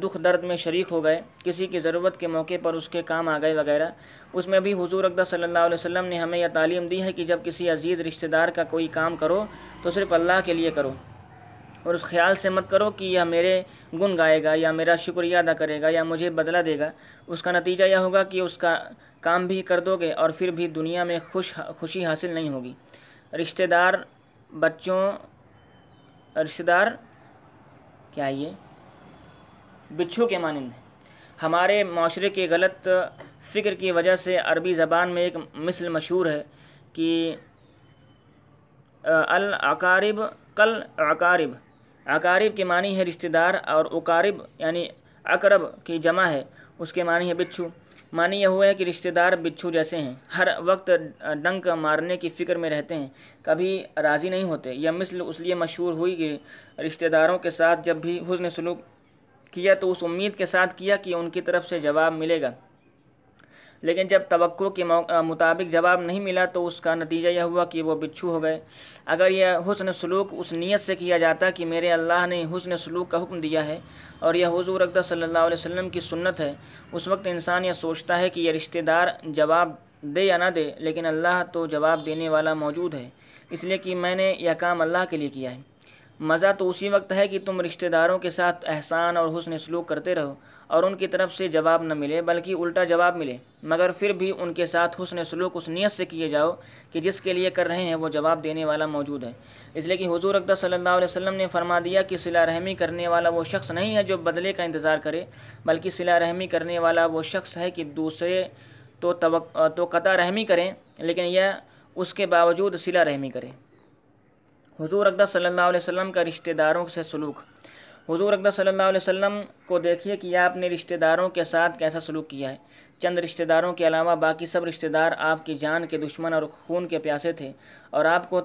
دکھ درد میں شریک ہو گئے، کسی کی ضرورت کے موقع پر اس کے کام آ گئے وغیرہ۔ اس میں بھی حضور اقدس صلی اللہ علیہ وسلم نے ہمیں یہ تعلیم دی ہے کہ جب کسی عزیز رشتہ دار کا کوئی کام کرو تو صرف اللہ کے لیے کرو۔ اور اس خیال سے مت کرو کہ یہ میرے گن گائے گا یا میرا شکریہ ادا کرے گا یا مجھے بدلہ دے گا۔ اس کا نتیجہ یہ ہوگا کہ اس کا کام بھی کر دو گے اور پھر بھی دنیا میں خوش، خوشی حاصل نہیں ہوگی۔ رشتہ دار بچوں، رشتہ دار کیا یہ؟ بچھو کے مانند ہمارے معاشرے کے غلط فکر کی وجہ سے عربی زبان میں ایک مثل مشہور ہے کہ العقارب کل عقارب اقارب کے معنی ہے رشتہ دار اور اقارب یعنی اقرب کی جمع ہے، اس کے معنی ہے بچھو۔ معنی یہ ہوا ہے کہ رشتہ دار بچھو جیسے ہیں۔ ہر وقت ڈنک مارنے کی فکر میں رہتے ہیں، کبھی راضی نہیں ہوتے یہ مثل اس لیے مشہور ہوئی کہ رشتہ داروں کے ساتھ جب بھی حسن سلوک کیا تو اس امید کے ساتھ کیا کہ ان کی طرف سے جواب ملے گا۔ لیکن جب توقع کے مطابق جواب نہیں ملا تو اس کا نتیجہ یہ ہوا کہ وہ بچھو ہو گئے۔ اگر یہ حسن سلوک اس نیت سے کیا جاتا کہ میرے اللہ نے حسن سلوک کا حکم دیا ہے اور یہ حضور اقدس صلی اللہ علیہ وسلم کی سنت ہے، اس وقت انسان یہ سوچتا ہے کہ یہ رشتہ دار جواب دے یا نہ دے، لیکن اللہ تو جواب دینے والا موجود ہے۔ اس لیے کہ میں نے یہ کام اللہ کے لیے کیا ہے۔ مزہ تو اسی وقت ہے کہ تم رشتہ داروں کے ساتھ احسان اور حسن سلوک کرتے رہو۔ اور ان کی طرف سے جواب نہ ملے، بلکہ الٹا جواب ملے۔ مگر پھر بھی ان کے ساتھ حسن سلوک، اس نیت سے کیے جاؤ کہ جس کے لیے کر رہے ہیں وہ جواب دینے والا موجود ہے۔ اس لیے کہ حضور اقدس صلی اللہ علیہ وسلم نے فرما دیا کہ صلہ رحمی کرنے والا وہ شخص نہیں ہے جو بدلے کا انتظار کرے، بلکہ صلہ رحمی کرنے والا وہ شخص ہے کہ دوسرے تو تو قطع رحمی کریں، لیکن یہ اس کے باوجود صلہ رحمی کرے۔ حضور اقدس صلی اللہ علیہ وسلم کا رشتہ داروں سے سلوک حضور اقدس صلی اللہ علیہ وسلم کو دیکھیے کہ آپ نے رشتہ داروں کے ساتھ کیسا سلوک کیا ہے۔ چند رشتہ داروں کے علاوہ باقی سب رشتہ دار آپ کی جان کے دشمن اور خون کے پیاسے تھے اور آپ کو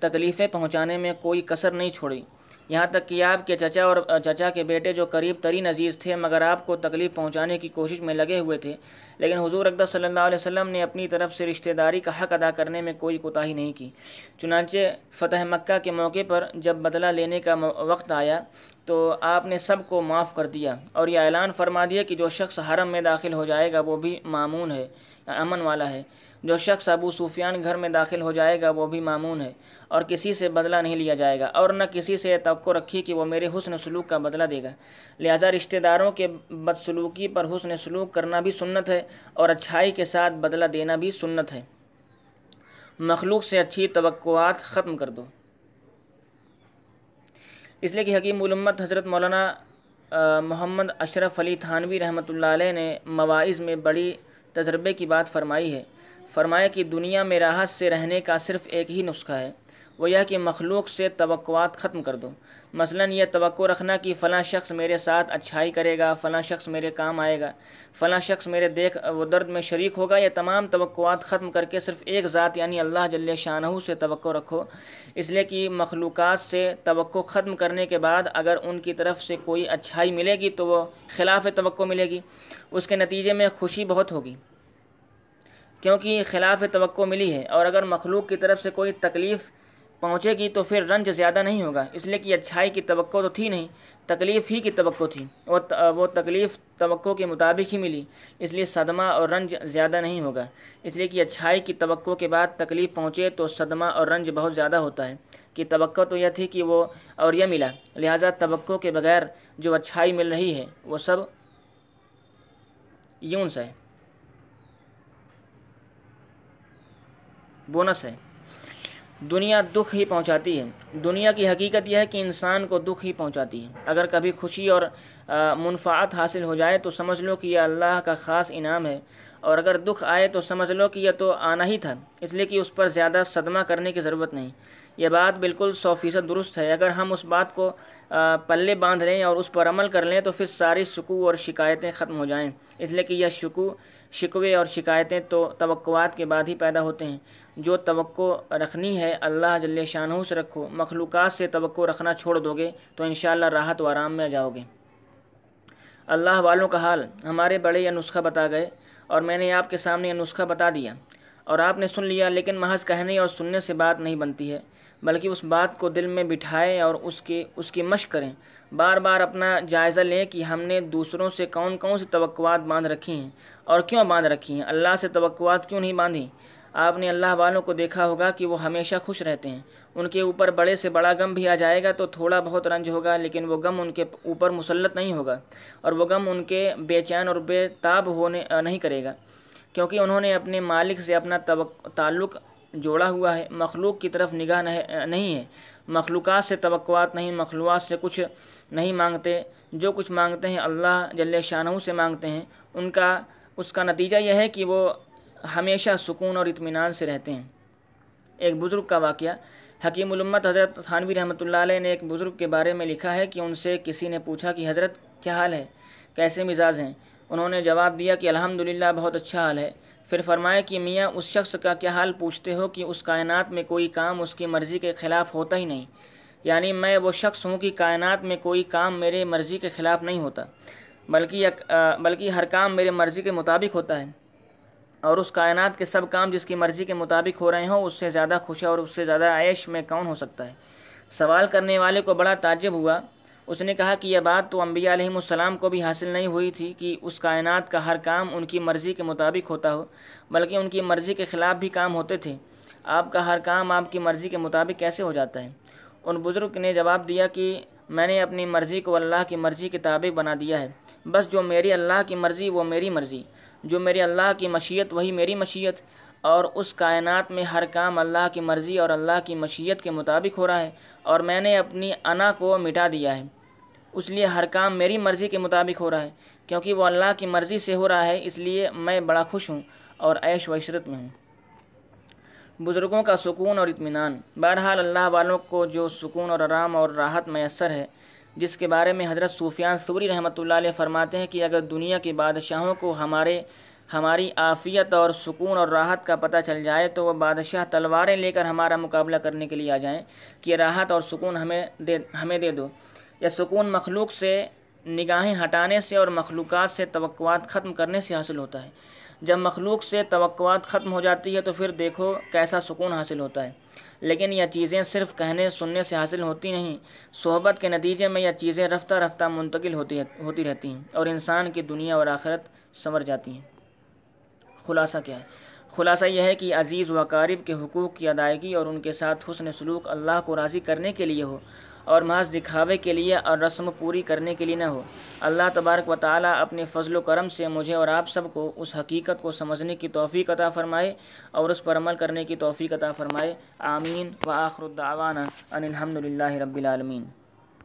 تکلیفیں پہنچانے میں کوئی کثر نہیں چھوڑی۔ یہاں تک کہ آپ کے چچا اور چچا کے بیٹے جو قریب ترین عزیز تھے، مگر آپ کو تکلیف پہنچانے کی کوشش میں لگے ہوئے تھے، لیکن حضور اقدس صلی اللہ علیہ وسلم نے اپنی طرف سے رشتہ داری کا حق ادا کرنے میں کوئی کوتاہی نہیں کی۔ چنانچہ فتح مکہ کے موقع پر جب بدلہ لینے کا وقت آیا، تو آپ نے سب کو معاف کر دیا اور یہ اعلان فرما دیا کہ جو شخص حرم میں داخل ہو جائے گا، وہ بھی معمون ہے، امن والا ہے۔ جو شخص ابو سفیان گھر میں داخل ہو جائے گا، وہ بھی معمون ہے اور کسی سے بدلہ نہیں لیا جائے گا اور نہ کسی سے توقع رکھی کہ وہ میرے حسن سلوک کا بدلہ دے گا۔ لہٰذا رشتہ داروں کے بدسلوکی پر حسن سلوک کرنا بھی سنت ہے اور اچھائی کے ساتھ بدلہ دینا بھی سنت ہے۔ مخلوق سے اچھی توقعات ختم کر دو۔ اس لیے کہ حکیم علمت حضرت مولانا محمد اشرف علی تھانوی رحمۃ اللہ علیہ نے مواعظ میں بڑی تجربے کی بات فرمائی ہے۔ فرمایا کہ دنیا میں راحت سے رہنے کا صرف ایک ہی نسخہ ہے، وہ یہ کہ مخلوق سے توقعات ختم کر دو۔ مثلا یہ توقع رکھنا کہ فلاں شخص میرے ساتھ اچھائی کرے گا، فلاں شخص میرے کام آئے گا، فلاں شخص میرے دیکھ و درد میں شریک ہوگا، یہ تمام توقعات ختم کر کے صرف ایک ذات یعنی اللہ جل شاہ سے توقع رکھو۔ اس لیے کہ مخلوقات سے توقع ختم کرنے کے بعد اگر ان کی طرف سے کوئی اچھائی ملے گی تو وہ خلاف توقع ملے گی، اس کے نتیجے میں خوشی بہت ہوگی۔ کیونکہ خلاف توقع ملی ہے اور اگر مخلوق کی طرف سے کوئی تکلیف پہنچے گی تو پھر رنج زیادہ نہیں ہوگا۔ اس لیے کہ اچھائی کی توقع تو تھی نہیں، تکلیف ہی کی توقع تھی۔ وہ تکلیف توقع کے مطابق ہی ملی، اس لیے صدمہ اور رنج زیادہ نہیں ہوگا۔ اس لیے کہ اچھائی کی توقع کے بعد تکلیف پہنچے تو صدمہ اور رنج بہت زیادہ ہوتا ہے۔ کہ توقع تو یہ تھی کہ وہ اور یہ ملا، لہٰذا توقع کے بغیر جو اچھائی مل رہی ہے وہ سب یونس ہے۔ بونس ہے۔ دنیا دکھ ہی پہنچاتی ہے۔ دنیا کی حقیقت یہ ہے کہ انسان کو دکھ ہی پہنچاتی ہے۔ اگر کبھی خوشی اور منفعت حاصل ہو جائے تو سمجھ لو کہ یہ اللہ کا خاص انعام ہے۔ اور اگر دکھ آئے تو سمجھ لو کہ یہ تو آنا ہی تھا۔ اس لیے کہ اس پر زیادہ صدمہ کرنے کی ضرورت نہیں۔ یہ بات بالکل سو فیصد درست ہے۔ اگر ہم اس بات کو پلے باندھ لیں اور اس پر عمل کر لیں تو پھر ساری شکو اور شکایتیں ختم ہو جائیں۔ اس لیے کہ یہ شکو شکوے اور شکایتیں تو توقعات کے بعد ہی پیدا ہوتے ہیں۔ جو توقع رکھنی ہے، اللہ جل شاہ سے رکھو۔ مخلوقات سے توقع رکھنا چھوڑ دو گے تو انشاءاللہ راحت و آرام میں جاؤ گے۔ اللہ والوں کا حال، ہمارے بڑے یہ نسخہ بتا گئے اور میں نے آپ کے سامنے یہ نسخہ بتا دیا۔ اور آپ نے سن لیا، لیکن محض کہنے اور سننے سے بات نہیں بنتی ہے، بلکہ اس بات کو دل میں بٹھائے اور اس کی اس کی مشق کریں۔ بار بار اپنا جائزہ لیں کہ ہم نے دوسروں سے کون کون سی توقعات باندھ رکھی ہیں اور کیوں باندھ رکھی ہیں؟ اللہ سے توقعات کیوں نہیں باندھی؟ آپ نے اللہ والوں کو دیکھا ہوگا کہ وہ ہمیشہ خوش رہتے ہیں۔ ان کے اوپر بڑے سے بڑا غم بھی آ جائے گا تو تھوڑا بہت رنج ہوگا، لیکن وہ غم ان کے اوپر مسلط نہیں ہوگا اور وہ غم ان کے بے چین اور بے تاب ہونے نہیں کرے گا۔ کیونکہ انہوں نے اپنے مالک سے اپنا تعلق جوڑا ہوا ہے۔ مخلوق کی طرف نگاہ نہیں ہے۔ مخلوقات سے توقعات نہیں، مخلوقات سے کچھ نہیں مانگتے، جو کچھ مانگتے ہیں اللہ جل شاہ سے مانگتے ہیں، ان کا، اس کا نتیجہ یہ ہے کہ وہ ہمیشہ سکون اور اطمینان سے رہتے ہیں۔ ایک بزرگ کا واقعہ، حکیم الامت حضرت خانوی رحمۃ اللہ علیہ نے ایک بزرگ کے بارے میں لکھا ہے کہ ان سے کسی نے پوچھا کہ حضرت کیا حال ہے؟ کیسے مزاج ہیں؟ انہوں نے جواب دیا کہ الحمدللہ بہت اچھا حال ہے۔ پھر فرمائے کہ میاں، اس شخص کا کیا حال پوچھتے ہو کہ اس کائنات میں کوئی کام اس کی مرضی کے خلاف ہوتا ہی نہیں؟ یعنی میں وہ شخص ہوں کہ کائنات میں کوئی کام میرے مرضی کے خلاف نہیں ہوتا، بلکہ بلکہ ہر کام میرے مرضی کے مطابق ہوتا ہے۔ اور اس کائنات کے سب کام جس کی مرضی کے مطابق ہو رہے ہوں، اس سے زیادہ خوش اور اس سے زیادہ عیش میں کون ہو سکتا ہے؟ سوال کرنے والے کو بڑا تعجب ہوا۔ اس نے کہا کہ یہ بات تو انبیاء علیہ السلام کو بھی حاصل نہیں ہوئی تھی کہ اس کائنات کا ہر کام ان کی مرضی کے مطابق ہوتا ہو، بلکہ ان کی مرضی کے خلاف بھی کام ہوتے تھے۔ آپ کا ہر کام آپ کی مرضی کے مطابق کیسے ہو جاتا ہے؟ ان بزرگ نے جواب دیا کہ میں نے اپنی مرضی کو اللہ کی مرضی کے تابع بنا دیا ہے۔ بس جو میری اللہ کی مرضی، وہ میری مرضی۔ جو میری اللہ کی مشیت، وہی میری مشیت۔ اور اس کائنات میں ہر کام اللہ کی مرضی اور اللہ کی مشیت کے مطابق ہو رہا ہے اور میں نے اپنی انا کو مٹا دیا ہے۔ اس لیے ہر کام میری مرضی کے مطابق ہو رہا ہے۔ کیونکہ وہ اللہ کی مرضی سے ہو رہا ہے، اس لیے میں بڑا خوش ہوں اور عیش و عشرت میں ہوں۔ بزرگوں کا سکون اور اطمینان۔ بہرحال اللہ والوں کو جو سکون اور آرام اور راحت میسر ہے، جس کے بارے میں حضرت صوفیان صوری رحمۃ اللہ علیہ فرماتے ہیں کہ اگر دنیا کے بادشاہوں کو ہمارے، ہماری عافیت اور سکون اور راحت کا پتہ چل جائے تو وہ بادشاہ تلواریں لے کر ہمارا مقابلہ کرنے کے لیے آ جائیں کہ راحت اور سکون ہمیں دے ہمیں دے دو۔ یہ سکون مخلوق سے نگاہیں ہٹانے سے اور مخلوقات سے توقعات ختم کرنے سے حاصل ہوتا ہے۔ جب مخلوق سے توقعات ختم ہو جاتی ہے تو پھر دیکھو کیسا سکون حاصل ہوتا ہے۔ لیکن یہ چیزیں صرف کہنے، سننے سے حاصل ہوتی نہیں، صحبت کے نتیجے میں یہ چیزیں رفتہ رفتہ منتقل ہوتی ہوتی رہتی ہیں اور انسان کی دنیا اور آخرت سنور جاتی ہیں۔ خلاصہ کیا ہے؟ خلاصہ یہ ہے کہ عزیز و اقارب کے حقوق کی ادائیگی اور ان کے ساتھ حسن سلوک اللہ کو راضی کرنے کے لیے ہو۔ اور محض دکھاوے کے لیے اور رسم پوری کرنے کے لیے نہ ہو۔ اللہ تبارک و تعالیٰ اپنے فضل و کرم سے مجھے اور آپ سب کو اس حقیقت کو سمجھنے کی توفیق عطا فرمائے اور اس پر عمل کرنے کی توفیق عطا فرمائے۔ آمین۔ و آخر الدعوانا ان الحمد للہ رب العالمین۔